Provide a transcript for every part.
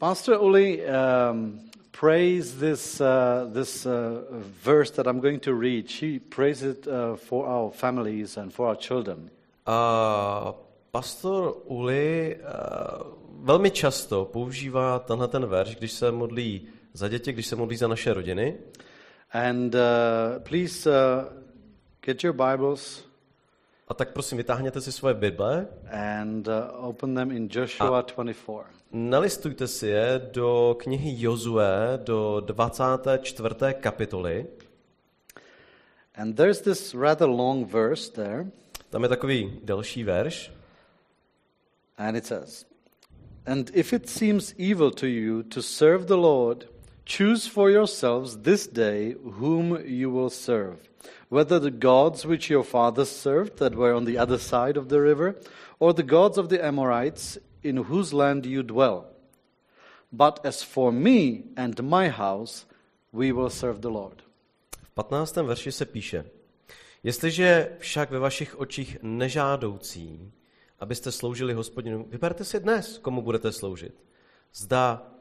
Pastor Uli um, prays this, uh, this uh, verse that I'm going to read. She prays it uh, for our families and for our children. A pastor Uli uh, velmi často používá tenhle ten verš, když se modlí za děti, když se modlí za naše rodiny. And uh, please uh, get your Bibles A tak prosím, vytáhněte si svoje Bible, and uh, open them in Joshua 24. nalistujte si je do knihy Jozue, do 24. kapitoly. And there's this rather long verse there, Tam je takový delší verš. and it says, And if it seems evil to you to serve the Lord, choose for yourselves this day whom you will serve, whether the gods which your fathers served that were on the other side of the river, or the gods of the Amorites in whose land you dwell. But as for me and my house, we will serve the Lord. V 15. verši se píše, Jestliže však ve vašich očích nežádoucí, abyste sloužili hospodinu, vyberte si dnes, komu budete sloužit. Zda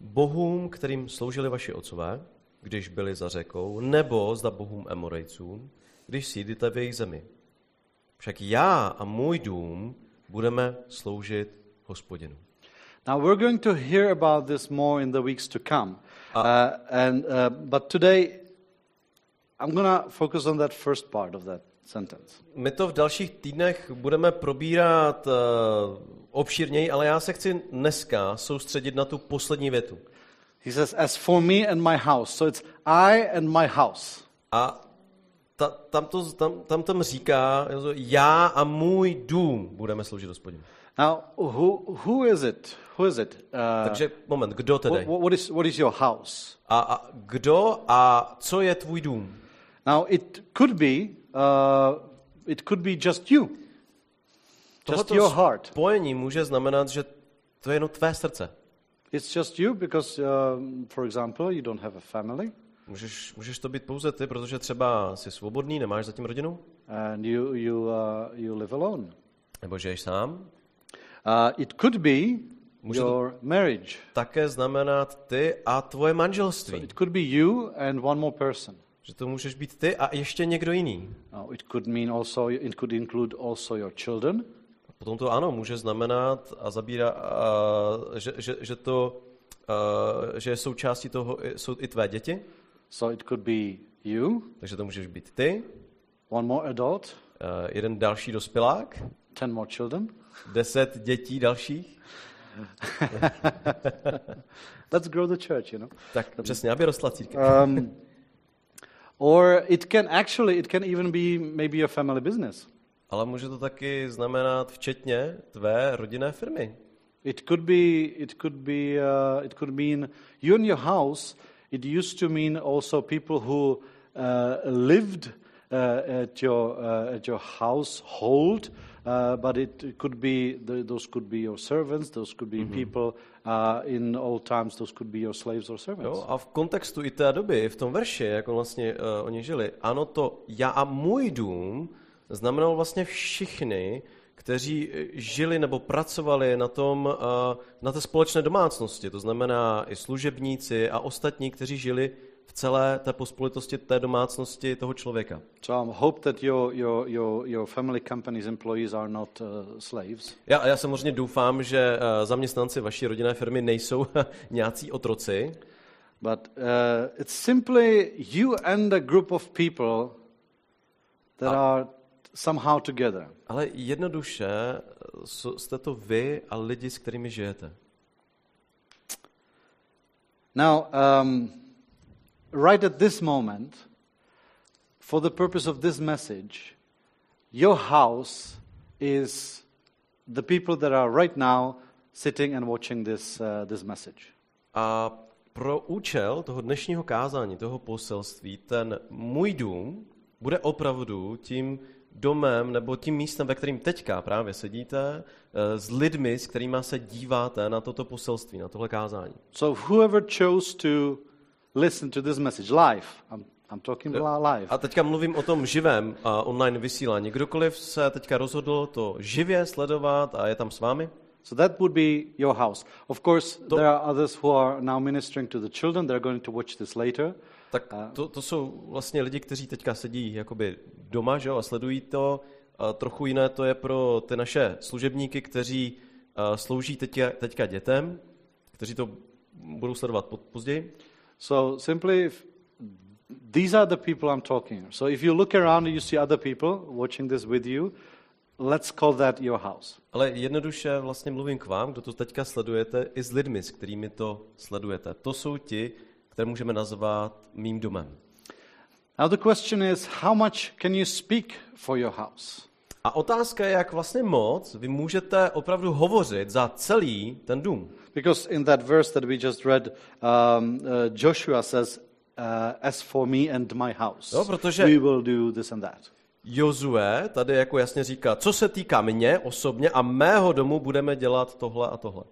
bohům, kterým sloužili vaši otcové, když byli za řekou, nebo zda bohům Emorejcům, když sídlíte v jejich zemi. Však já a můj dům budeme sloužit hospodinu. Now we're going to hear about this more in the weeks to come. Uh, and uh, but today I'm going to focus on that first part of that sentence. My to v dalších týdnech budeme probírat uh, obšírněji, ale já se chci dneska soustředit na tu poslední větu. He says, "As for me and my house." So it's I and my house. A ta, tam, to, tam, tam tam říká, já a můj dům budeme sloužit hospodinu. Now, who who is it? Who is it? Uh, Takže moment, kdo tedy? wh- what is what is your house? A, a kdo a co je tvůj dům? Now, it could be uh, it could be just you, just your heart. spojení může znamenat, že to je jenom tvé srdce. It's just you because, um, for example, you don't have a family Můžeš, můžeš to být pouze ty, protože třeba jsi svobodný, nemáš zatím rodinu, and you you uh, you live alone. nebo žiješ sám. Uh, it could be Může your marriage. Také znamenat ty a tvoje So manželství. it could be you and one more person. Že to můžeš být ty a ještě někdo jiný. Now, it could mean also, it could include also your children. Potom to ano, může znamenat a zabírá, a, že, že, že to, a, že součástí toho jsou i tvé děti, So it could be you, takže to můžeš být ty, one more adult, a, jeden další dospělák, ten more children. deset dětí dalších, Let's grow the church, you know. tak přesně, aby rostla církev. Um, or it can actually, it can even be maybe a family business. Ale může to taky znamenat včetně tvé rodinné firmy. It could be, it could be, uh, it could mean you and your house. It used to mean also people who uh, lived uh, at your uh, at your household, uh, but it could be the, those could be your servants. Those could be people uh, in old times. Those could be your slaves or servants. Jo? A v kontextu i té doby, v tom verši, jak on vlastně uh, oni žili, ano, to já a můj dům znamenalo vlastně všichni, kteří eh, žili nebo pracovali na, tom, uh, na té společné domácnosti. To znamená i služebníci a ostatní, kteří žili v celé té pospolitosti té domácnosti toho člověka. So I hope that your your your your family company's employees are not uh, slaves. Já, já samozřejmě doufám, že uh, zaměstnanci vaší rodinné firmy nejsou nějací otroci, But uh, it's simply you and a group of people that are somehow together. ale jednoduše s- jste to vy a lidi, s kterými žijete. Now, um, right at this moment, for the purpose of this message, your house is the people that are right now sitting and watching this, uh, this message. A pro účel toho dnešního kázání, toho poselství, ten můj dům bude opravdu tím domem nebo tím místem, ve kterým teďka právě sedíte, eh, s lidmi, s kterými se díváte na toto poselství, na tohle kázání. So, whoever chose to listen to this message live, I'm, I'm talking li- live, A teďka mluvím o tom živém a online vysílání. Kdokoliv se teďka rozhodl to živě sledovat a je tam s vámi, So that would be your house. Of course, there are others who are now ministering to the children. They're going to watch this later. Tak to, to jsou vlastně lidi, kteří teďka sedí jakoby doma že jo, a sledují to. A trochu jiné to je pro ty naše služebníky, kteří uh, slouží teďka, teďka dětem, kteří to budou sledovat později. So simply, if, these are the people I'm talking. So if you look around and you see other people watching this with you, let's call that your house. Ale jednoduše vlastně mluvím k vám, kdo to teďka sledujete, i s lidmi, s kterými to sledujete. To jsou ti, které můžeme nazvat mým domem. Now the question is, how much can you speak for your house? A otázka je, jak vlastně moc vy můžete opravdu hovořit za celý ten dům. Because in that verse that we just read, um, uh, Joshua says, uh, as for me and my house, Jo, protože- we will do this and that. Jozue tady jako jasně říká, co se týká mě osobně a mého domu budeme dělat tohle a tohle.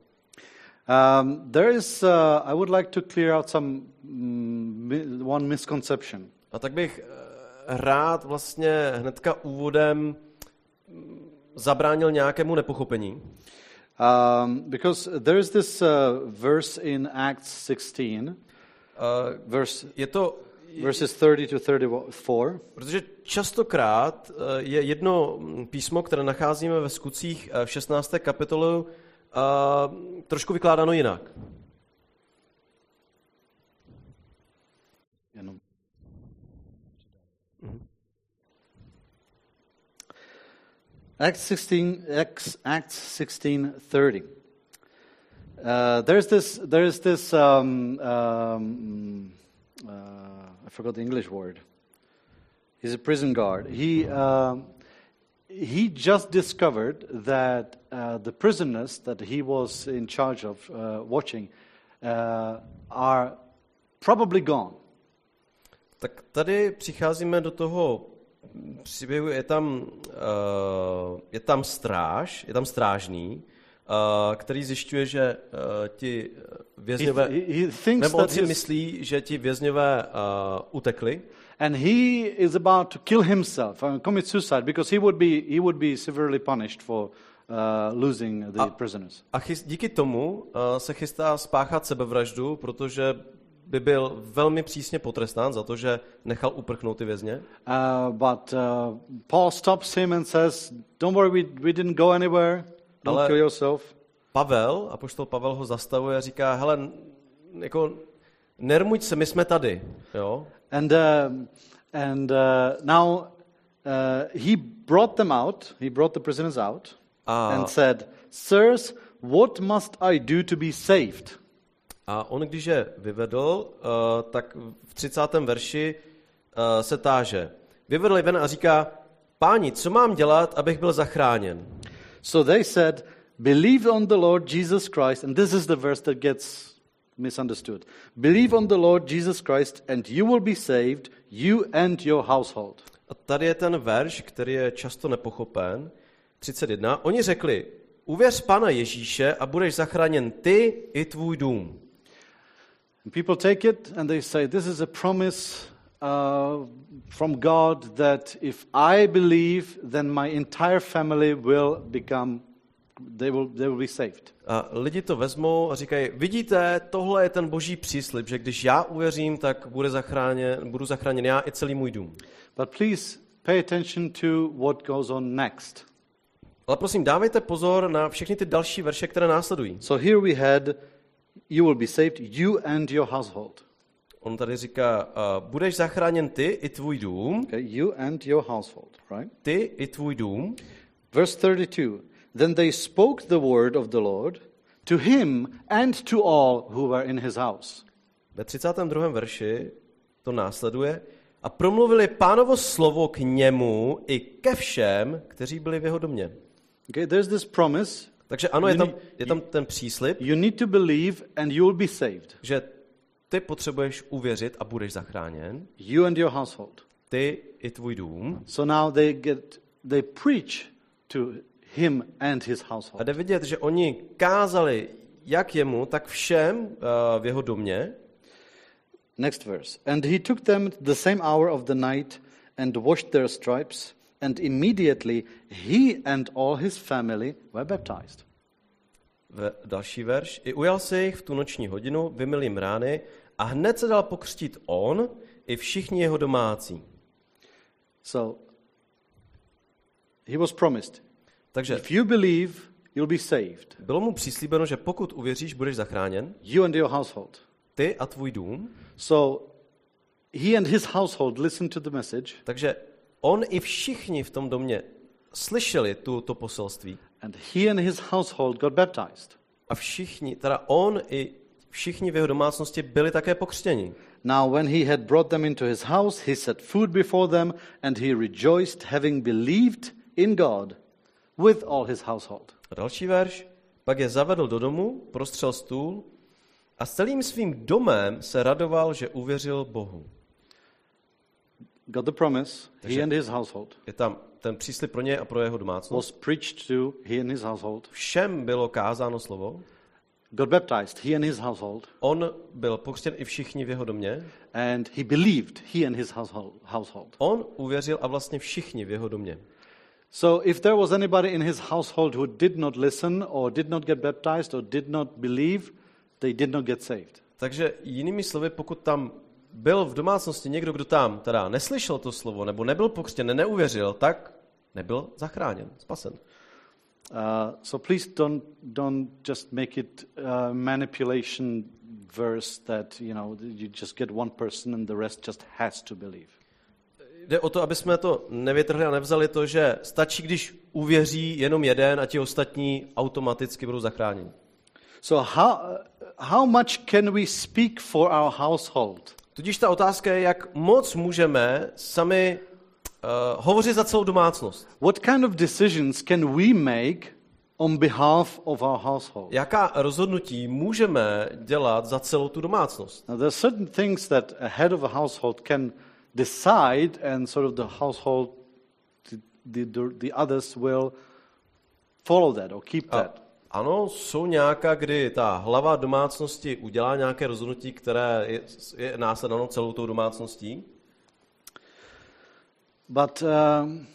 Um, there is, uh, I would like to clear out some mm, one misconception. A tak bych eh, rád vlastně hnedka úvodem zabránil nějakému nepochopení. Um, because there is this uh, verse in Acts 16, Eh, verse, Je to, verses 30 to 34. protože častokrát eh, je jedno mm, písmo, které nacházíme ve skutcích eh, v 16. kapitolu, eh, trošku vykládáno jinak. Acts 16, Acts, Acts 16, 30. Uh, there's this, there's this, um, um, uh, I forgot the English word. He's a prison guard. He, um he just discovered that uh, the prisoners that he was in charge of uh, watching uh, are probably gone. Tak tady přicházíme do toho příběhu, je tam, uh, je tam stráž, je tam strážný, uh, který zjišťuje, že uh, ti vězňové, he, he nebo on si his, myslí, že ti vězňové uh, utekli and he is about to kill himself and commit suicide because he would be, he would be severely punished for uh, losing the A- prisoners. a chys, díky tomu uh, se chystá spáchat sebevraždu, protože by byl velmi přísně potrestán za to, že nechal uprchnout ty vězně. Uh, but uh, Paul stops him and says, Don't worry, we, we didn't go anywhere. Don't Ale- kill yourself. Pavel, apoštol Pavel ho zastavuje a říká, hele, jako, nermuď se, my jsme tady, jo? And, um and uh, now uh, he brought them out, he brought the prisoners out, A, and said, Sirs, what must I do to be saved? A on, když je vyvedl, uh, tak v 30. verši uh, se táže. Vyvedl je ven a říká, páni, co mám dělat, abych byl zachráněn? So they said, Believe on the Lord Jesus Christ, and this is the verse that gets misunderstood. Believe on the Lord Jesus Christ, and you will be saved, you and your household. A tady je ten verš, který je často nepochopen. 31. Oni řekli, uvěř Pana Ježíše a budeš zachráněn ty i tvůj dům. And people take it and they say, This is a promise uh, from God that if I believe, then my entire family will become, they will, they will be saved. A lidi to vezmou a říkají, vidíte, tohle je ten boží příslib, že když já uvěřím, tak bude zachráněn, budu zachráněn já i celý můj dům. But please pay attention to what goes on next. Ale prosím, dávejte pozor na všechny ty další verše, které následují. So here we had, You will be saved, you and your household. On tady říká, uh, budeš zachráněn ty i tvůj dům, Okay, you and your household, right? ty i tvůj dům. Verse 32 Then they spoke the word of the Lord to him and to all who were in his house. Ve 32. verši to následuje. A promluvili pánovo slovo k němu i ke všem, kteří byli v jeho domě. Okay, there's this promise. Takže ano, je tam, je tam ten příslip, You need to believe and you will be saved. že ty potřebuješ uvěřit a budeš zachráněn. You and your household. Ty i tvůj dům. So now they get they preach to him and his A household. jde vidět, že oni kázali jak jemu, tak všem uh, v jeho domě. Next verse. And he took them the same hour of the night and washed their stripes, and immediately he and all his family were baptized. Ve, další verš. I ujal se jich v tu noční hodinu, vymyl jim rány a hned se dal pokřtít on i všichni jeho domácí. So he was promised Takže if you believe, you'll be saved. bylo mu přislíbeno, že pokud uvěříš, budeš zachráněn, You and your household. ty a tvůj dům. So he and his household listened to the message, Takže on i všichni v tom domě slyšeli tu, to poselství. and he and his household got baptized. A všichni, teda on i všichni v jeho domácnosti byli také pokřtěni. Now, when he had brought them into his house, he set food before them, and he rejoiced, having believed in God with all his household. A další verš. Pak je zavedl do domu, prostřel stůl a s celým svým domem se radoval, že uvěřil Bohu. Got the promise, he and his household. Je tam ten příslip pro ně a pro jeho domácnost. Was preached to he and his household. Všem bylo kázáno slovo. Got baptized, he and his household. On byl pokřtěn i všichni v jeho domě. And he believed, he and his household. household. On uvěřil a vlastně všichni v jeho domě. So, if there was anybody in his household who did not listen, or did not get baptized, or did not believe, they did not get saved. Takže jinými slovy, pokud tam byl v domácnosti někdo, kdo tam teda neslyšel to slovo, nebo nebyl pokřtěn, neuvěřil, tak nebyl zachráněn, spasen. Uh, so please don't don't just make it uh, manipulation verse that you know you just get one person and the rest just has to believe. Jde o to, aby jsme to nevytrhli a nevzali to, že stačí, když uvěří jenom jeden a ti ostatní automaticky budou zachráněni. So how how much can we speak for our household? Tudíž ta otázka je, jak moc můžeme sami uh, hovořit za celou domácnost. What kind of decisions can we make on behalf of our household? Jaká rozhodnutí můžeme dělat za celou tu domácnost? Now, there are certain things that a head of a household can decide, and sort of the household, the, the, the, the others will follow that or keep A, that. Ano, jsou nějaká, kdy ta hlava domácnosti udělá nějaké rozhodnutí, které je, je celou tou domácností, But um,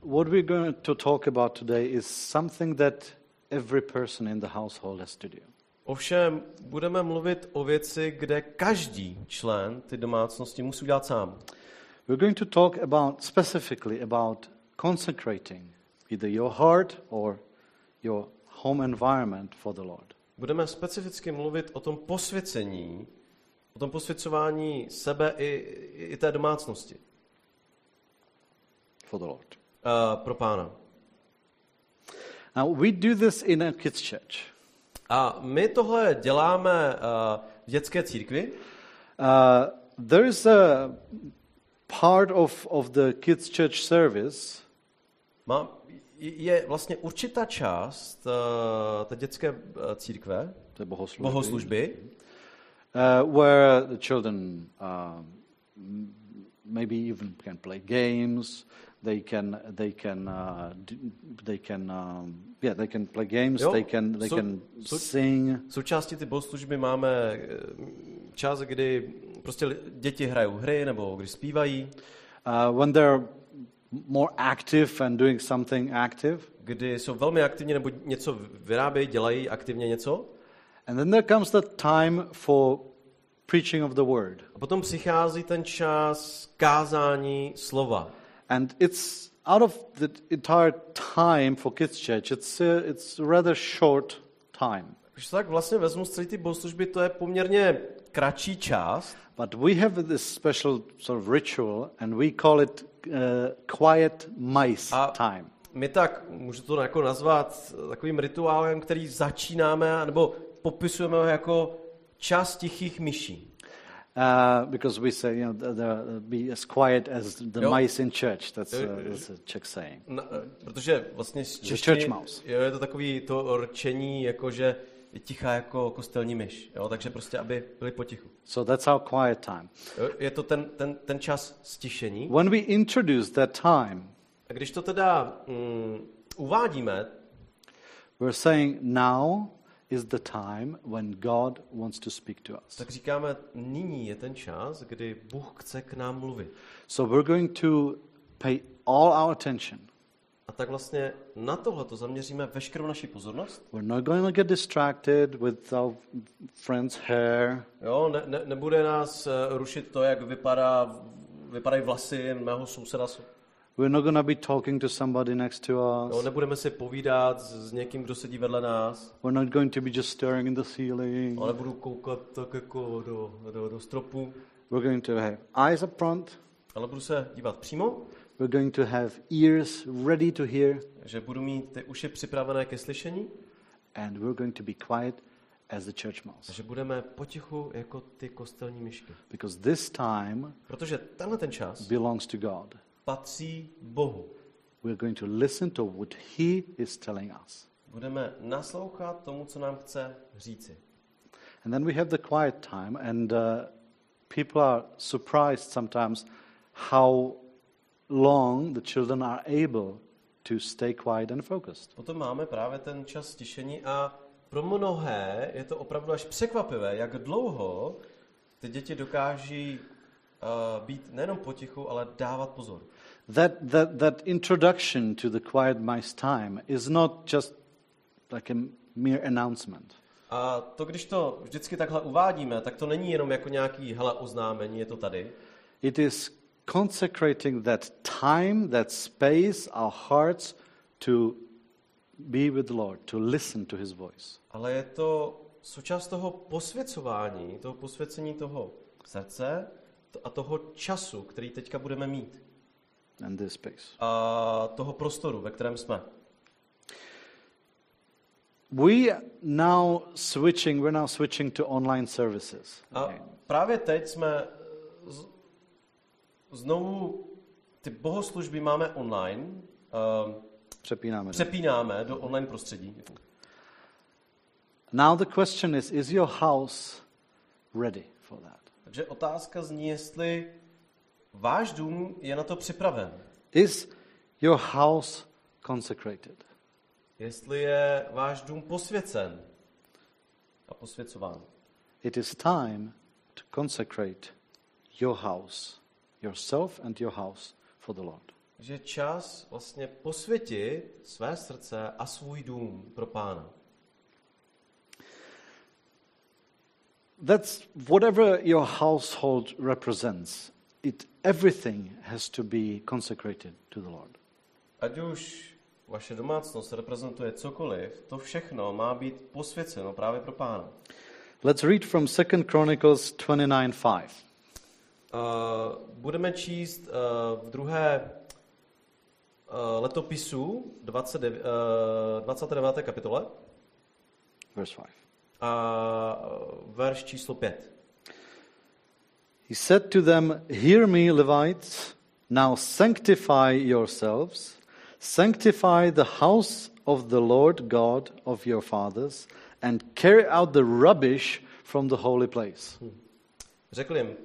what we're going to talk about today is something that every person in the household has to do. Ovšem budeme mluvit o věci, kde každý člen ty domácnosti musí udělat sám. We're going to talk about specifically about consecrating either your heart or your home environment for the Lord. Budeme specificky mluvit o tom posvěcení, o tom posvěcování sebe i, i, té domácnosti For the Lord. uh, pro pána. Now, we do this in a kids' church. A my tohle děláme uh, v dětské církvi. Uh, there is a part of, of the kids' church service Má, je vlastně určitá část uh, té dětské uh, církve, the bohoslužby, bohoslužby, uh, where the children m- maybe even can play games. They can, they can, uh, they can, um, yeah, they can play games. Jo, They can, they so- can so- sing. v součástí ty bohoslužby máme eh, čas, kdy prostě děti hrajou hry nebo když zpívají, Uh, when they're more active and doing something active, kdy jsou velmi aktivní nebo něco vyrábějí, dělají aktivně něco. and then there comes the time for preaching of the word. A potom přichází ten čas kázání slova. And it's out of the entire time for kids church. It's uh, it's a rather short time, Když tak vlastně vezmu z celé ty bohoslužby, to je poměrně kratší čas, but we have this special sort of ritual, and we call it quiet mice A- time. my tak, můžu to jako nazvat takovým rituálem, který začínáme, nebo popisujeme ho jako čas tichých myší. Uh, because we say, you know, the, be as quiet as the Jo. mice in church. That's, uh, that's a Czech saying. Na, protože vlastně z češtiny church mouse. jo, je to takový to rčení, jakože je tichá jako kostelní myš, jo? takže prostě, aby byli potichu. So that's our quiet time. Je to ten, ten, ten čas stišení. When we introduce that time, A když to teda mm, uvádíme, we're saying now is the time when God wants to speak to us. tak říkáme, nyní je ten čas, kdy Bůh chce k nám mluvit. So we're going to pay all our attention A tak vlastně na tohle to zaměříme veškerou naši pozornost. We're not going to get distracted with our friend's hair. Jo, ne, ne, nebude nás eh, rušit to, jak vypadá, vypadají vlasy mého souseda. We're not going to be talking to somebody next to Jo, us. nebudeme si povídat s, s někým, kdo sedí vedle nás. We're not going to be just staring in the ceiling. Ale budu koukat tak jako do, do, do stropu. We're going to have eyes up front. Ale budu se dívat přímo, We're going to have ears ready to hear. že budu mít ty uši připravené ke slyšení And we're going to be quiet as the church mouse. že budeme potichu jako ty kostelní myšky. Because this time Protože tenhle ten čas belongs to God. patří Bohu. We're going to listen to what He is telling us. Budeme naslouchat tomu, co nám chce říci. And then we have the quiet time, and uh, people are surprised sometimes how long the children are able to stay quiet and focused. Potom máme právě ten čas stišení a pro mnohé je to opravdu až překvapivé, jak dlouho ty děti dokáží uh, být nejenom potichu, ale dávat pozor. That, that, that introduction to the quiet mice time is not just like a mere announcement. A to, když to vždycky takhle uvádíme, tak to není jenom jako nějaký hele oznámení, je to tady, It is consecrating that time, that space, our hearts to be with the Lord, to listen to His voice. ale je to součást toho posvěcování, toho posvěcení toho srdce a toho času, který teďka budeme mít. And this space. A toho prostoru, ve kterém jsme. We now switching, we're now switching to online services. A právě teď jsme znovu ty bohoslužby máme online, uh, Přepínáme. přepínáme do online prostředí. Now the question is, is your house ready for that? Takže otázka zní, jestli váš dům je na to připraven. Is your house consecrated? Jestli je váš dům posvěcen a posvěcován. It is time to consecrate your house, yourself and your house for the Lord. Že čas vlastně posvětit své srdce a svůj dům pro pána. That's whatever your household represents. It everything has to be consecrated to the Lord. Ať už vaše domácnost reprezentuje cokoliv, to všechno má být posvěceno právě pro pána. Let's read from 2 Chronicles 29:5. Uh, budeme číst uh, v druhé uh, letopisu 29, uh, 29. kapitole Verse 5. a verš číslo 5. He said to them, Hear me, Levites, now sanctify yourselves, sanctify the house of the Lord God of your fathers, and carry out the rubbish from the holy place. Řekl jim,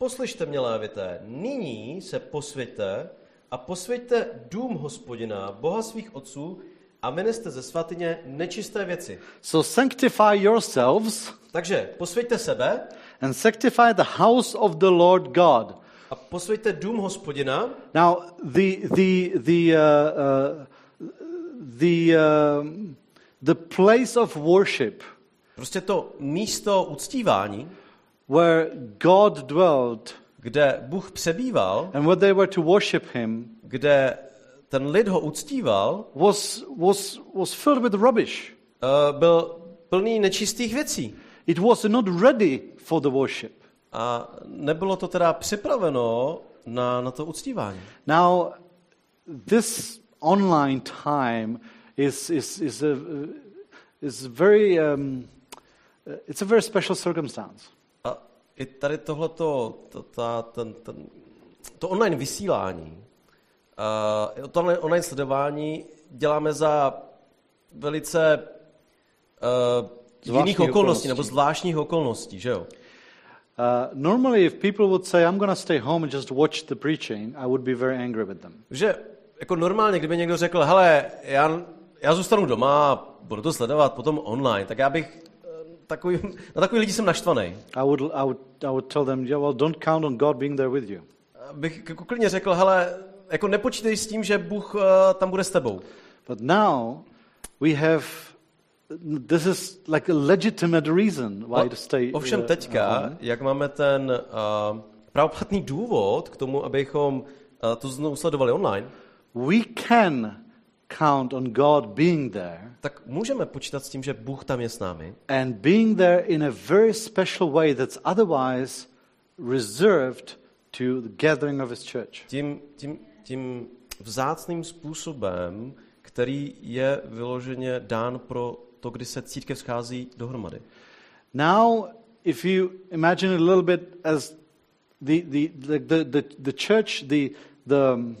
poslyšte mě, lévité, nyní se posvěďte a posvěďte dům hospodina, boha svých otců, a vyneste ze svatyně nečisté věci. So sanctify yourselves Takže posvěďte sebe and sanctify the house of the Lord God. a posvěďte dům hospodina. Now, the, the, the, uh, uh, the, um, the place of worship Prostě to místo uctívání, where God dwelt kde Bůh přebýval, and where they were to worship him kde ten lid ho uctíval, was, was, was filled with rubbish. eh, byl plný nečistých věcí. It was not ready for the worship. A nebylo to teda připraveno na, na to uctívání. Now, this online time is, is, is, a, is very, um, it's a very special circumstance. I tady tohleto, to, ta, ten, ten, to online vysílání, uh, to online, sledování děláme za velice uh, jiných okolností, nebo zvláštních okolností, že jo? Uh, normally, if people would say, I'm going to stay home and just watch the preaching, I would be very angry with them. Že jako normálně, kdyby někdo řekl, hele, já, já zůstanu doma a budu to sledovat potom online, tak já bych eh, takový, na takový lidi jsem naštvaný. I would, I would, I would tell them, yeah, well, don't count on God being there with you. Bych jako klidně řekl, hele, jako nepočítej s tím, že Bůh uh, tam bude s tebou. But now we have this is like a legitimate reason why to stay. Ovšem uh, teďka, home. jak máme ten uh, pravoplatný důvod k tomu, abychom uh, to znovu sledovali online, we can count on God being there tak můžeme počítat s tím, že Bůh tam je s námi and being there in a very special way that's otherwise reserved to the gathering of His church. tím, tím, tím vzácným způsobem, který je vyloženě dán pro to, kdy se církev schází dohromady. Now, if you imagine a little bit as the, the, the, the, the, church, the, the,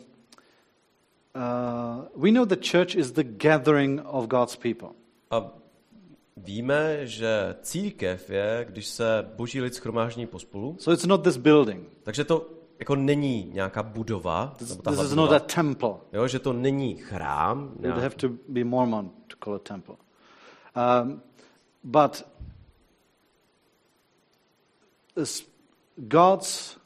we know the church is the gathering of God's people. A víme, že církev je, když se boží lid schromáždí pospolu, So it's not this building. takže to jako není nějaká budova, This, nebo this is not a temple. jo, že to není chrám, You'd nějaký, have to be Mormon to call it temple. Um, but God's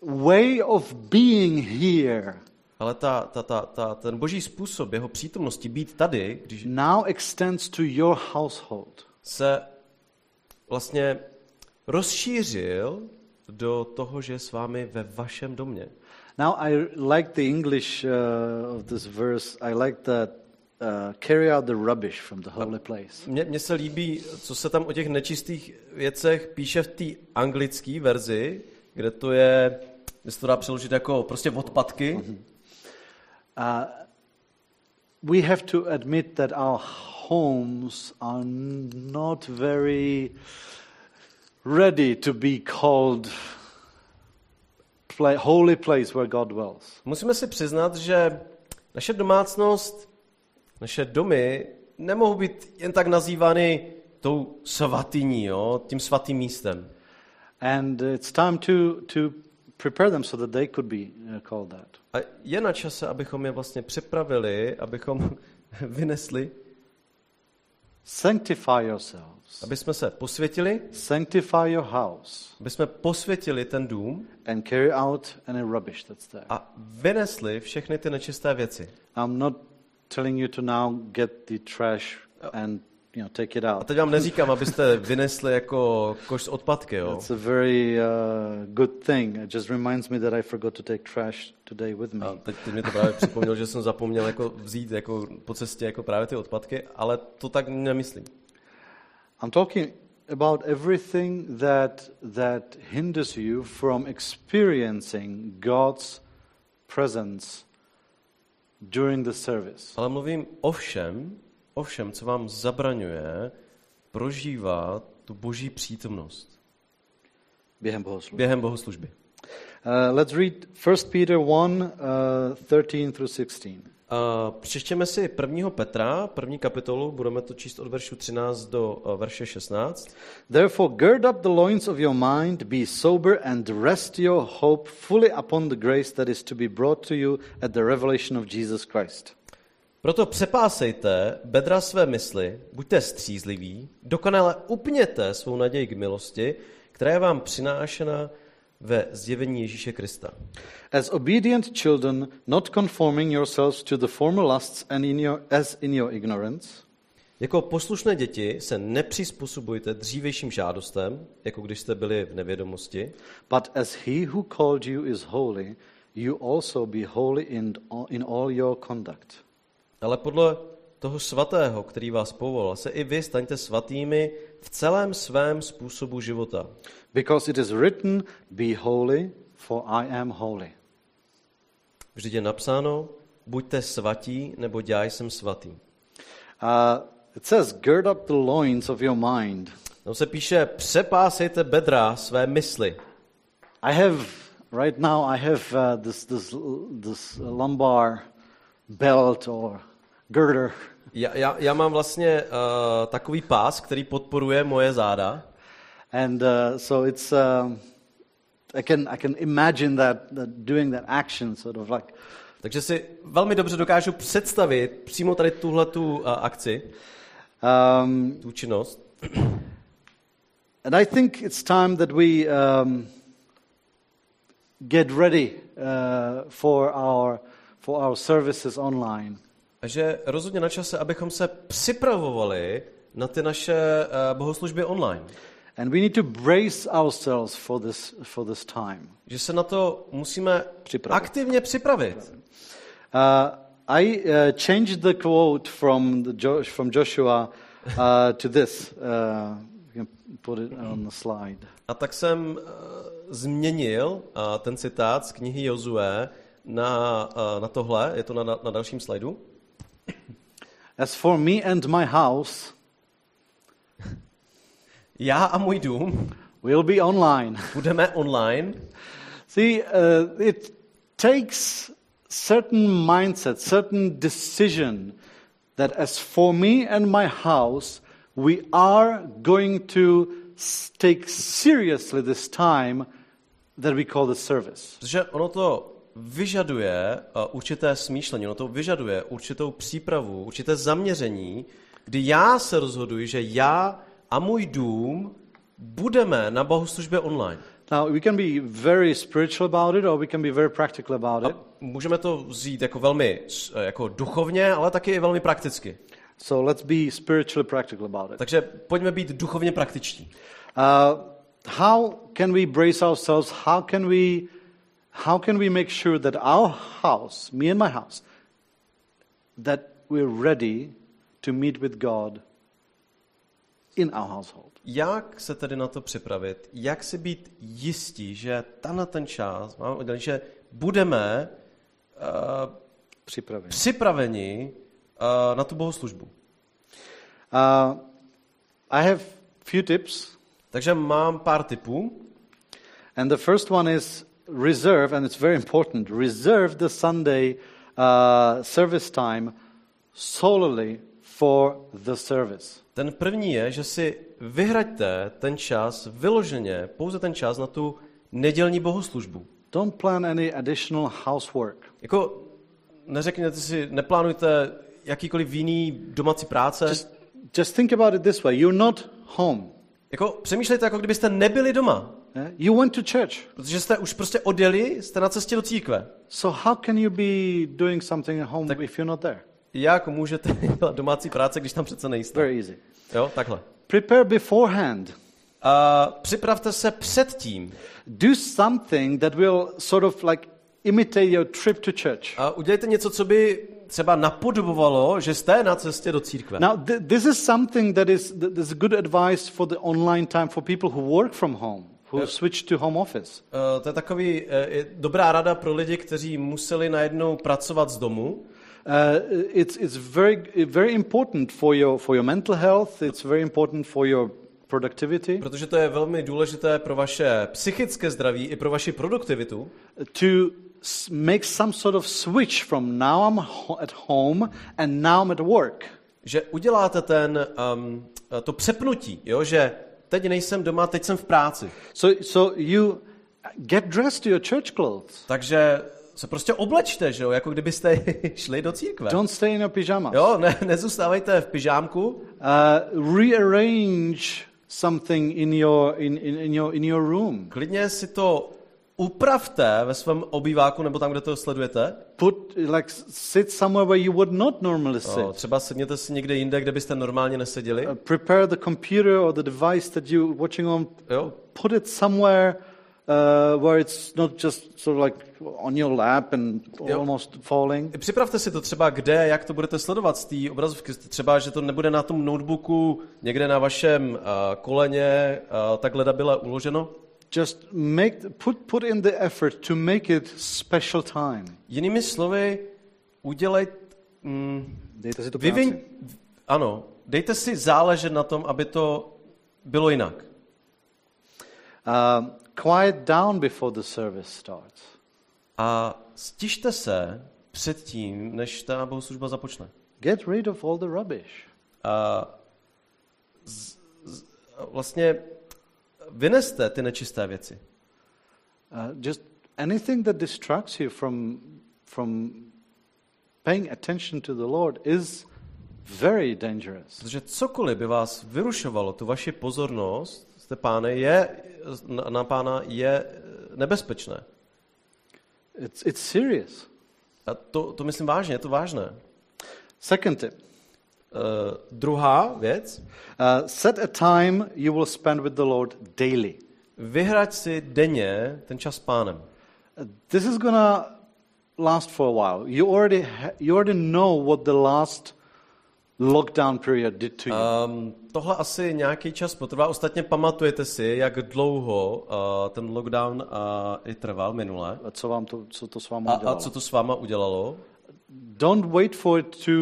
way of being here ale ta, ta, ta, ta, ten boží způsob jeho přítomnosti být tady, když now extends to your household. se vlastně rozšířil do toho, že je s vámi ve vašem domě. Now, I like the English uh, of this verse. I like that uh, carry out the rubbish from the holy place. Mně, mně se líbí, co se tam o těch nečistých věcech píše v té anglické verzi, kde to je, kde se to dá přeložit jako prostě odpadky. Uh, we have to admit that our homes are not very ready to be called pla- holy place where God dwells. Musíme si přiznat, že naše domácnost, naše domy nemohou být jen tak nazývány tou svatyní, jo, tím svatým místem. And it's time to, to prepare them so that they could be uh, called that. A je na čase, abychom je vlastně připravili, abychom vynesli, Sanctify yourselves. aby jsme se posvětili, Sanctify your house aby jsme posvětili ten dům and carry out any rubbish that's there. a vynesli všechny ty nečisté věci. I'm not telling you to now get the trash and you know take it A out. teď vám neříkám, abyste vynesli jako koš z odpadky, jo. It's a very uh, good thing. It just reminds me that I forgot to take trash today with me. A teď, teď mi to právě připomněl, že jsem zapomněl jako vzít jako po cestě jako právě ty odpadky, ale to tak nemyslím. I'm talking about everything that that hinders you from experiencing God's presence during the service. Ale mluvím o všem, o všem, co vám zabraňuje prožívat tu boží přítomnost Během bohoslužby. během bohoslužby. Uh, let's read 1 Peter 1, uh, 13 through 16. A přečtěme si 1. Petra, první kapitolu, budeme to číst od veršu 13 do eh, verše 16. Therefore, gird up the loins of your mind, be sober, and rest your hope fully upon the grace that is to be brought to you at the revelation of Jesus Christ. Proto přepásejte bedra své mysli, buďte střízliví, dokonale upněte svou naději k milosti, která je vám přinášena ve zjevení Ježíše Krista. As obedient children, not conforming yourselves to the former lusts and in your, as in your ignorance, Jako poslušné děti se nepřizpůsobujte dřívejším žádostem, jako když jste byli v nevědomosti, but as he who called you is holy, you also be holy in, in all your conduct. Ale podle toho svatého, který vás povolal, se i vy staňte svatými v celém svém způsobu života. Because it is written, Be holy, for I am holy. Vždyť je napsáno, buďte svatí, nebo já jsem svatý. Uh, it says, Gird up the loins of your mind. Tam se píše, přepásejte bedra své mysli. I have, right now, I have uh, this, this, this lumbar belt or girder. Já, já, já mám vlastně uh, takový pás, který podporuje moje záda. And uh, so it's, um, I, can, I can imagine that, that doing that action, sort of like, Takže si velmi dobře dokážu představit přímo tady tuhle tu uh, akci, um, tu činnost. and I think it's time that we um, get ready uh, for our for our services online. A že rozhodně na čase, abychom se připravovali na ty naše uh, bohoslužby online. And we need to brace ourselves for this for this time. Že se na to musíme Připravit. aktivně připravit. Uh, I uh, changed the quote from the jo- from Joshua uh, to this. Uh, can put it on the slide. A tak jsem uh, změnil uh, ten citát z knihy Jozue na, uh, na tohle, je to na, na dalším slajdu. As for me and my house, Já a můj dům we'll be online. budeme online. See, uh, it takes certain mindset, certain decision that as for me and my house, we are going to take seriously this time that we call the service. Protože ono to vyžaduje uh, určité smýšlení, ono to vyžaduje určitou přípravu, určité zaměření, kdy já se rozhoduji, že já a můj dům budeme na bohoslužbě online. Now, we can be very spiritual about it or we can be very practical about A it. můžeme to vzít jako velmi s- jako duchovně, ale taky i velmi prakticky. So let's be spiritually practical about it. Takže pojďme být duchovně praktičtí. Uh, how can we brace ourselves? How can we, how can we make sure that our house, me and my house, that we're ready to meet with God in our household? Jak se tedy na to připravit? Jak si být jistí, že tenhle ten čas, že budeme uh, Připraveni. připraveni uh, na tu bohoslužbu. Uh, I have few tips, Takže mám pár tipů. and the first one is reserve, and it's very important. Reserve the Sunday uh, service time solely for the service. Ten první je, že si vyhraďte ten čas vyloženě, pouze ten čas na tu nedělní bohoslužbu. Don't plan any additional housework. Jako neřekněte si, neplánujte jakýkoliv jiný domácí práce. Just, just think about it this way you're not home. Jako přemýšlejte, jako kdybyste nebyli doma. You went to church. Protože jste už prostě odjeli, jste na cestě do církve. So, how can you be doing something at home Tak- if you're not there? Jak můžete dělat domácí práce, když tam přece nejste? Very easy. Jo, takhle. Prepare beforehand. A připravte se předtím Do something that will sort of like imitate your trip to church. a udělejte něco, co by třeba napodobovalo, že jste na cestě do církve. Now, th- this is something that is that is good advice for the online time for people who work from home, who switch to home office. Eh, to je takový eh, je dobrá rada pro lidi, kteří museli najednou pracovat z domu. Uh, it's it's very very important for your for your mental health. It's very important for your productivity Protože to je velmi důležité pro vaše psychické zdraví i pro vaši produktivitu, to make some sort of switch from now I'm at home and now I'm at work. že uděláte ten, um, to přepnutí, jo? že teď nejsem doma, teď jsem v práci. So so you get dressed to your church clothes. Takže se prostě oblečte, že jo? jako kdybyste šli do církve. Don't stay in your pajamas. Jo, ne, nezůstávejte v pyžámku, Uh, rearrange something in your in, in, in your in your room. klidně si to upravte ve svém obýváku nebo tam, kde to sledujete. Put like sit somewhere where you would not normally sit. Jo, třeba sedněte si někde jinde, kde byste normálně neseděli. Uh, prepare the computer or the device that you're watching on. Jo. Put it somewhere uh, where it's not just sort of like on your lap and Jo. almost falling. Připravte si to třeba kde, jak to budete sledovat z té obrazovky. Třeba, že to nebude na tom notebooku někde na vašem uh, koleně uh, takhle dabile uloženo. Just make put put in the effort to make it special time. Jinými slovy, udělej... Mm, Dejte si to práci. ano, dejte si záležet na tom, aby to bylo jinak. Uh, quiet down before the service starts. A stižte se předtím, než ta bohoslužba započne. Get rid of all the rubbish. A z, z, vlastně vyneste ty nečisté věci. Uh, just anything that distracts you from from paying attention to the Lord is very dangerous. Protože cokoliv by vás vyrušovalo, tu vaši pozornost, jste páne, je, na, na pána je nebezpečné. It's, it's serious. A to, to myslím vážně, je to vážné. Second tip Uh, druhá věc, uh, set a time you will spend with the Lord daily. vyhrať si denně ten čas s pánem. Uh, This is to last for a while. You already, you already know what the last lockdown period did to you. Um, tohle asi nějaký čas potrvá. Ostatně pamatujete si, jak dlouho uh, ten lockdown uh, i trval minule. A co, vám to, co to s váma A, a udělalo? co to s váma udělalo? Don't wait for it to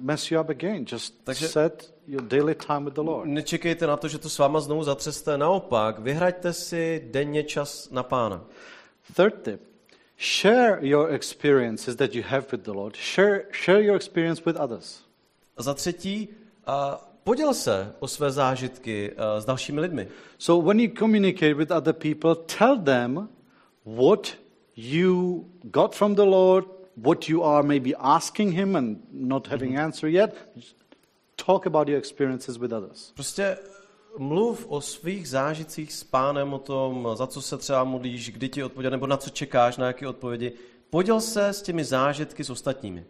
mess you up again. Just Takže- set your daily time with the Lord. Nečekejte na to, že to s váma znovu zatřeste. Naopak, vyhraďte si denně čas na pána. Third tip share your experiences that you have with the Lord. Share, share your experience with others. A za třetí, uh, poděl se o své zážitky uh, s dalšími lidmi. So when you communicate with other people, tell them what you got from the Lord, what you are maybe asking Him and not having answer yet. Talk about your experiences with others. Prostě mluv o svých zážitcích s pánem, o tom, za co se třeba modlíš, kdy ti odpověděl, nebo na co čekáš, na jaké odpovědi. Poděl se s těmi zážitky s ostatními.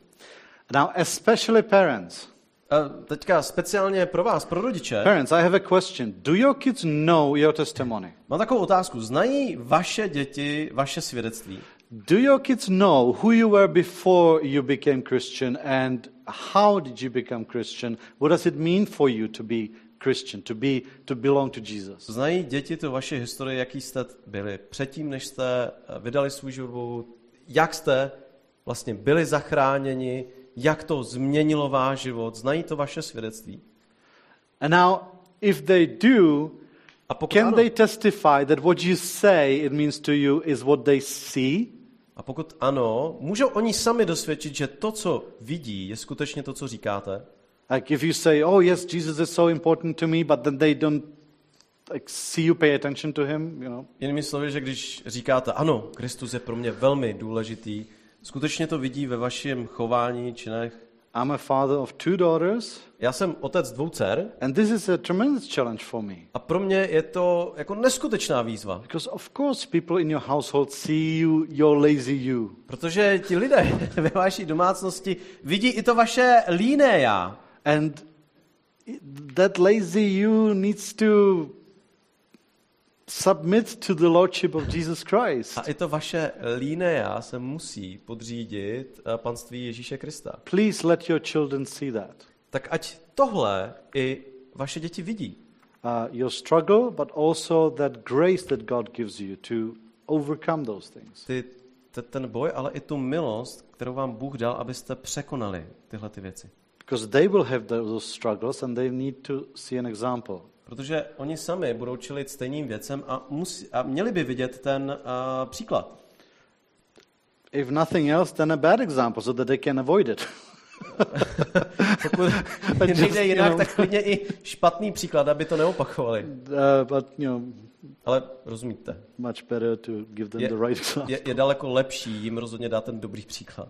Now, especially parents. A teďka speciálně pro vás, pro rodiče, Parents, I have a question. Do your kids know your testimony? mám takovou otázku. Znají vaše děti vaše svědectví? Do your kids know who you were before you became Christian and how did you become Christian? What does it mean for you to be Christian, to be to belong to Jesus? Znají děti tu vaši historii, jaký jste byli předtím, než jste eh, vydali svůj život, jak jste vlastně byli zachráněni, jak to změnilo váš život, znají to vaše svědectví. And now, if they do, A pokud, can ano, they testify that what you say it means to you is what they see? A pokud ano, můžou oni sami dosvědčit, že to, co vidí, je skutečně to, co říkáte? Like if you say, "Oh yes, Jesus is so important to me," but then they don't like see you pay attention to him, you know. Jinými slovy, že když říkáte, ano, Kristus je pro mě velmi důležitý, skutečně to vidí ve vašem chování, činech. I'm a father of two daughters, Já jsem otec dvou dcer and this is a tremendous challenge for me. a pro mě je to jako neskutečná výzva. Because of course people in your household see you, your lazy you. Protože ti lidé ve vaší domácnosti vidí i to vaše líné já. And that lazy you needs to submit to the lordship of Jesus Christ. A i to vaše líné já se musí podřídit eh, panství Ježíše Krista. Please let your children see that. Tak ať tohle i vaše děti vidí. Uh, your struggle, but also that grace that God gives you to overcome those things. Ty, te- ten boj, ale i tu milost, kterou vám Bůh dal, abyste překonali tyhle ty věci. Because they will have those struggles and they need to see an example. Protože oni sami budou čelit stejným věcem a, musí, a měli by vidět ten uh, příklad. If nothing else, then a bad example so that they can avoid it. Pokud nejde you jinak, know- tak klidně i špatný příklad, aby to neopakovali. Uh, but, you know, Ale rozumíte, much better to give them Je- the right example. je, je daleko lepší jim rozhodně dát ten dobrý příklad.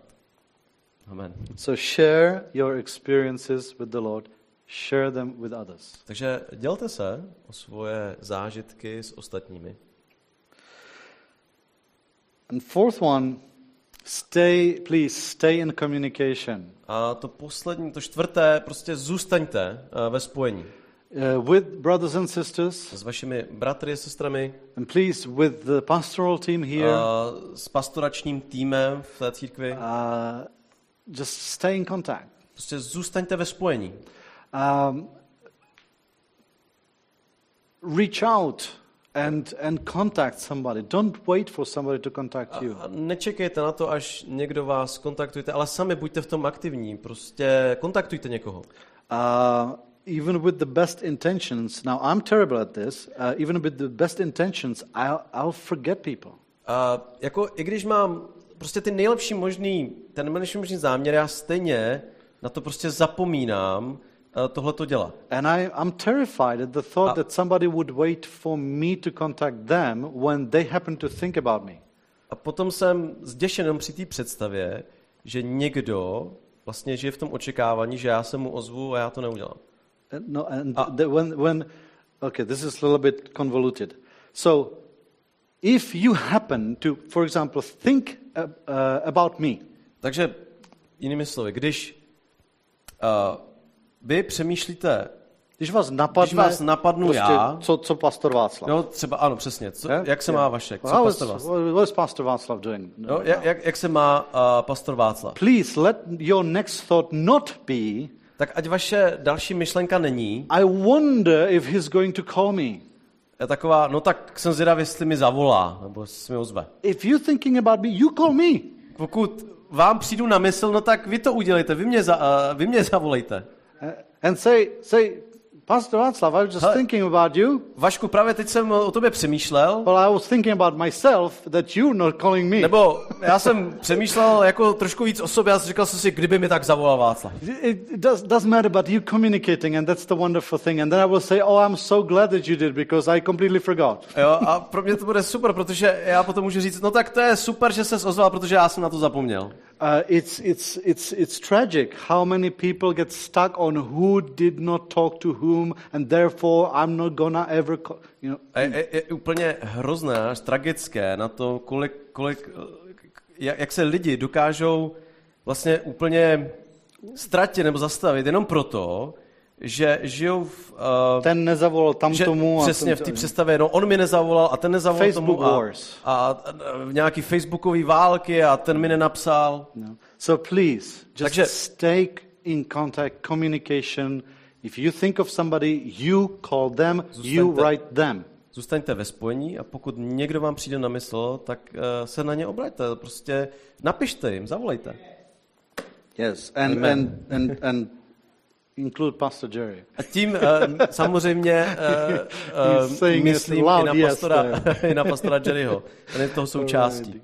Amen. So share your experiences with the Lord, share them with others. Takže dělte se o svoje zážitky s ostatními. And fourth one, stay, please stay in communication A to poslední, to čtvrté, prostě zůstaňte eh, ve spojení uh, with brothers and sisters, s vašimi bratry a sestrami, and please with the pastoral team here. a s pastoračním týmem v té církvi. Uh, just stay in contact. Prostě zůstaňte ve spojení. Um, reach out and, and contact somebody. Don't wait for somebody to contact you. A nečekejte na to, až někdo vás kontaktujete, ale sami buďte v tom aktivní. Prostě kontaktujte někoho. Uh, even with the best intentions, now I'm terrible at this, uh, even with the best intentions, I'll, I'll forget people. A jako i když mám prostě ty nejlepší možný, ten nejlepší možný záměr, já stejně na to prostě zapomínám tohle to dělat. And I, I'm terrified at the thought Ah. that somebody would wait for me to contact them when they happen to think about me. A potom jsem zděšen při té představě, že někdo vlastně žije v tom očekávání, že já se mu ozvu a já to neudělám. No, and Ah. the, when, when, okay, this is a little bit convoluted. So, if you happen to, for example, think uh, uh, about me, Takže jinými slovy, když uh, vy přemýšlíte, když vás napadne, Když vás napadnu prostě, já- co, co pastor Václav. jo, třeba, ano, přesně, co, Yeah? jak se Yeah. má Vašek, co How is, pastor Václav? what what is Pastor Václav doing? Jo, jak, jak, jak se má uh, pastor Václav? Please let your next thought not be, Tak ať vaše další myšlenka není I wonder if he's going to call me. je taková, no tak jsem zvědav, jestli mi zavolá, nebo se mi ozve. If you're thinking about me, you call me. Pokud vám přijdu na mysl, no tak vy to udělejte, vy mě, za, uh, vy mě zavolejte. Uh, and say, say, Pastor Václav, I was just Hele. thinking about you. Vašku, právě teď jsem o tobě přemýšlel, Well, I was thinking about myself that you're not calling me. nebo já jsem přemýšlel jako trošku víc o sobě a říkal jsem si, kdyby mi tak zavolal Václav. It, does, doesn't matter, but you communicating, and that's the wonderful thing. And then I will say, Oh, I'm so glad that you did because I completely forgot. Jo, a pro mě to bude super, protože já potom můžu říct, no tak to je super, že se ozval, protože já jsem na to zapomněl. Uh, it's, it's, it's, it's tragic how many people get stuck on who did not talk to whom, and therefore I'm not gonna ever, you know. Je, je, je úplně hrozné, až tragické na to, kolik, kolik, jak, jak se lidi dokážou vlastně úplně ztratit nebo zastavit jenom proto, že žijou v, uh, Ten nezavolal tam že tomu. a přesně ten- v té představě, no on mi nezavolal a ten nezavolal Facebook tomu a, wars. a, a, v nějaký facebookový války a ten mi nenapsal. No. So please, just Takže- stay in contact, communication. If you think of somebody, you call them, you Zůstaňte- write them. Zůstaňte ve spojení a pokud někdo vám přijde na mysl, tak uh, se na ně obraťte. Prostě napište jim, zavolejte. Yes, and, Amen. and, and, and include Pastor Jerry. A tím uh, samozřejmě uh, uh, myslím i na, yes, pastora, there. i na pastora Jerryho. Ten je toho součástí.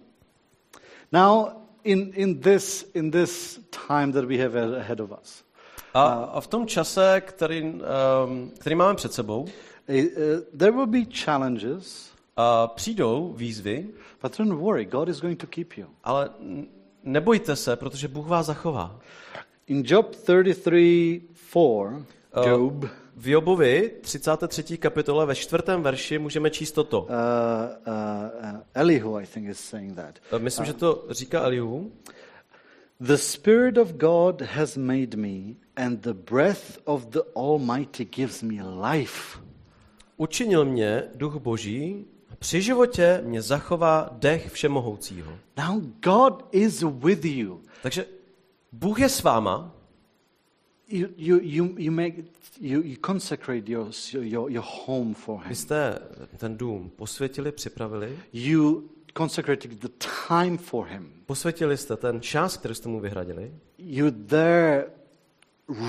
Now, in, in, this, in this time that we have ahead of us, A, a v tom čase, který, um, který máme před sebou, uh, there will be challenges, uh, přijdou výzvy, but don't worry, God is going to keep you. ale nebojte se, protože Bůh vás zachová. In Job 33 4, Uh, Job, V Jobovi 33. kapitole ve čtvrtém verši můžeme číst toto. uh, uh, uh, Elihu, I think, is saying that. Uh, Myslím, že to říká Elihu. The Spirit of God has made me, and the breath of the Almighty gives me life. Učinil mě duch boží, a při životě mě zachová dech všemohoucího. Now, God is with you. Takže Bůh je s váma, You, you, you, you, make, you, you consecrate your, your, your home for Him. vy jste ten dům posvětili, připravili, You consecrated the time for Him. posvětili jste ten čas, který jste mu vyhradili, You're there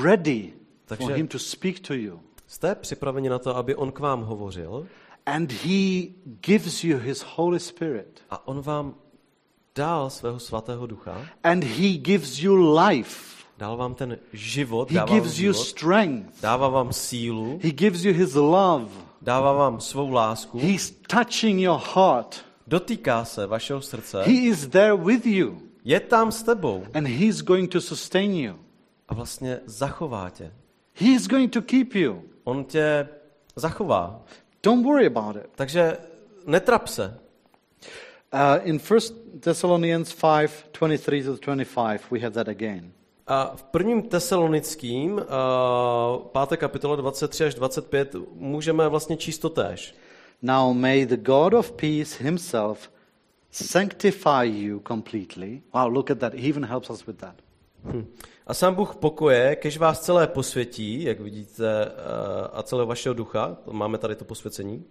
ready for Takže- Him to speak to you. jste připraveni na to, aby on k vám hovořil And He gives you His Holy Spirit. a on vám dal svého svatého ducha, And He gives you life. Dal vám ten život, He dává vám, gives you život, strength. dává vám sílu, He gives you His love. dává vám svou lásku, He's touching your heart. dotýká se vašeho srdce, He is there with you. je tam s tebou And He's going to sustain you. a vlastně zachová tě. He is going to keep you. On tě zachová. Don't worry about it. Takže netrap se. Uh, in 1 Thessalonians 5 23 to 25, we have that again. A v prvním tesalonickým, uh, 5. kapitola 23 až 25, můžeme vlastně číst to též. Now may the God of peace himself sanctify you completely. Wow, look at that. He even helps us with that. Hm. A sám Bůh pokoje, kež vás celé posvětí, jak vidíte, uh, a celého vašeho ducha, máme tady to posvěcení,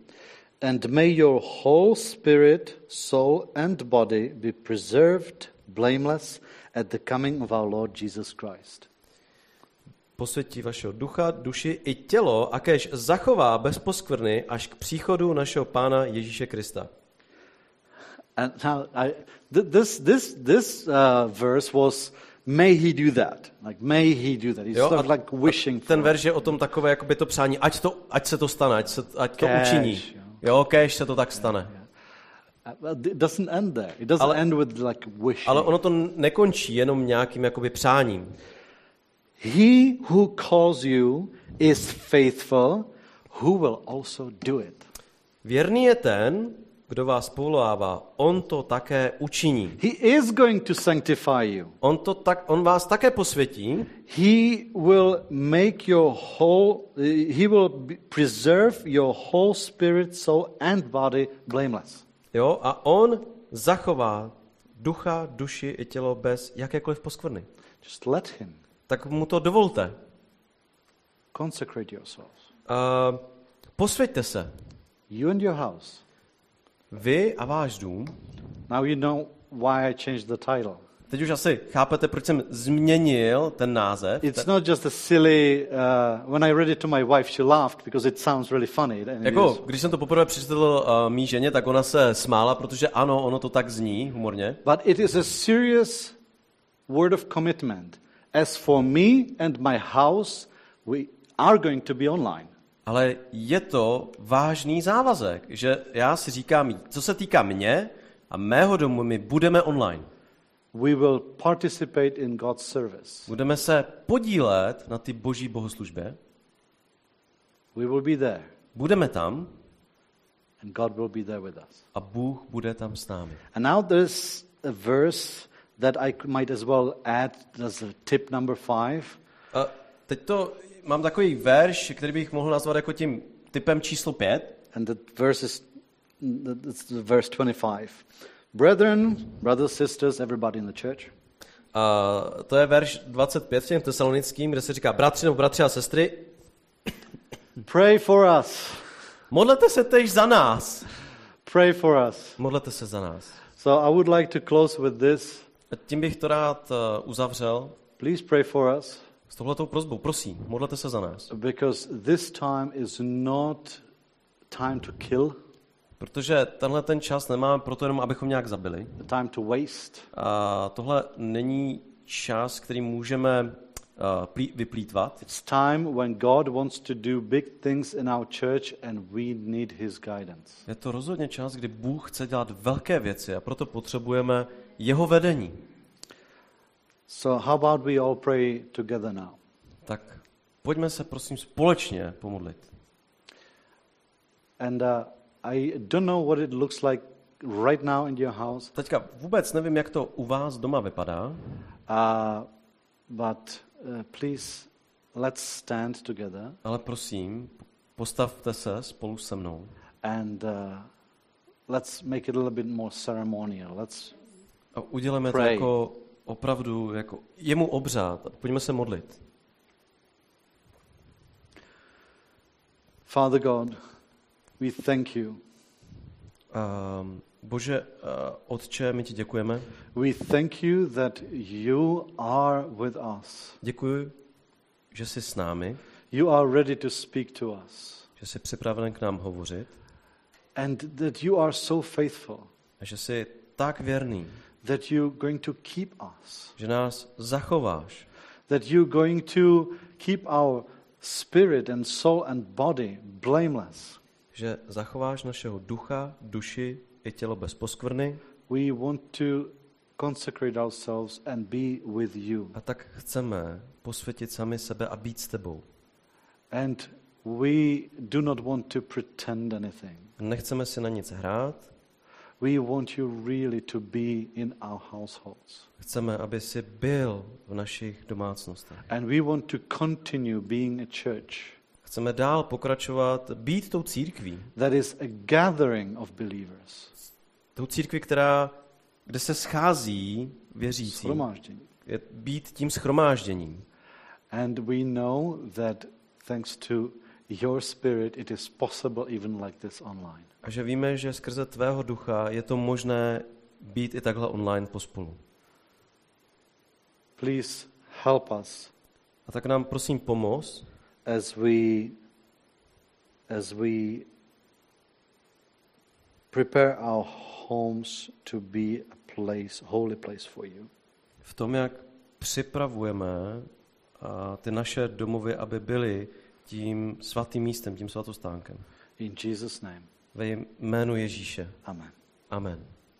And may your whole spirit, soul, and body be preserved blameless at the coming of our Lord Jesus Christ. posvětí vašeho ducha, duši i tělo, a kež zachová bez poskvrny až k příchodu našeho Pána Ježíše Krista. And now, I, th- this, this, this uh, verse was, may he do that. Like, may he do that. He's Jo, of like wishing Ten verš je o tom takové jakoby to přání, ať, to, ať se to stane, ať, se, ať to učiní. jo. Jo, kež se to tak stane. Uh, but it doesn't end there. It doesn't Ale- end with like wishing. Ale ono to nekončí jenom nějakým jakoby přáním. He who calls you is faithful, who will also do it. Věrný je ten, kdo vás povolává, on to také učiní. He is going to sanctify you. On, to tak, on vás také posvětí, He will make your whole, he will preserve your whole spirit, soul, and body blameless. Jo, a on zachová ducha, duši i tělo bez jakékoliv poskvrny. Just let him Tak mu to dovolte. consecrate yourselves. Uh, posvěďte se. You and your house. Vy a váš dům. Now you know why I changed the title. Teď už asi chápete, proč jsem změnil ten název. It's not just a silly. Uh, when I read it to my wife, she laughed because it sounds really funny. Jako, když jsem to poprvé přečetl uh, mý ženě, tak ona se smála, protože ano, ono to tak zní humorně. But it is a serious word of commitment. As for me and my house, we are going to be online. Ale je to vážný závazek, že já si říkám, co se týká mě a mého domu, my budeme online. We will participate in God's service. Budeme se podílet na ty boží bohoslužbě, We will be there, budeme tam and God will be there with us. a Bůh bude tam s námi. And now there's a verse that I might as well add as a tip number five. A teď to mám takový verš, který bych mohl nazvat jako tím typem číslo pět. And the verse is the verse 25. Brethren, brothers, sisters, everybody in the church, A to je verš 25 těm tesalonickým, kde se říká, bratři nebo bratři a sestry, pray for us. modlete se tež za nás. Pray for us. Modlete se za nás. So I would like to close with this. A tím bych to rád eh, uzavřel Please pray for us s touhletou prozbou. Prosím, modlete se za nás. because this time is not time to kill, Protože tenhle ten čas nemáme proto jenom, abychom nějak zabili. a time to waste. A tohle není čas, který můžeme plí- vyplýtvat. It's time when God wants to do big things in our church and we need his guidance. Je to rozhodně čas, kdy Bůh chce dělat velké věci a proto potřebujeme jeho vedení. So how about we all pray together now? Tak pojďme se prosím společně pomodlit. And uh, I don't know what it looks like right now in your house, Teďka vůbec nevím, jak to u vás doma vypadá, uh, but uh, please let's stand together ale prosím, postavte se spolu se mnou and uh, let's make it a little bit more ceremonial. Let's a uděleme to Pray. jako opravdu jako jemu obřád. Pojďme se modlit. Father God, we thank you. Um, Bože, uh, Otče, my ti děkujeme. We thank you that you are with us. Děkuji, že jsi s námi, You are ready to speak to us. že jsi připraven k nám hovořit And that you are so faithful a že jsi tak věrný, that you're going to keep us. že nás zachováš, That you're going to keep our spirit and soul and body blameless. Že zachováš našeho ducha, duši i tělo bez poskvrny We want to consecrate ourselves and be with you. a tak chceme posvětit sami sebe a být s tebou. And we do not want to pretend anything. Nechceme si na nic hrát, We want you really to be in our households. chceme, aby si byl v našich domácnostech. And we want to continue being a church Chceme dál pokračovat, být tou církví, that is a gathering of believers. tou církví, která, kde se schází věřící, je být tím schromážděním. And we know that thanks to your spirit, it is possible even like this online. A že víme, že skrze tvého ducha je to možné být i takhle online pospolu. Please help us A tak nám prosím pomoz, as we as we prepare our homes to be a place, holy place for you. v tom, jak připravujeme a ty naše domovy, aby byly tím svatým místem, tím svatostánkem. In Jesus' name. Ve jménu Ježíše. Amen. Amen.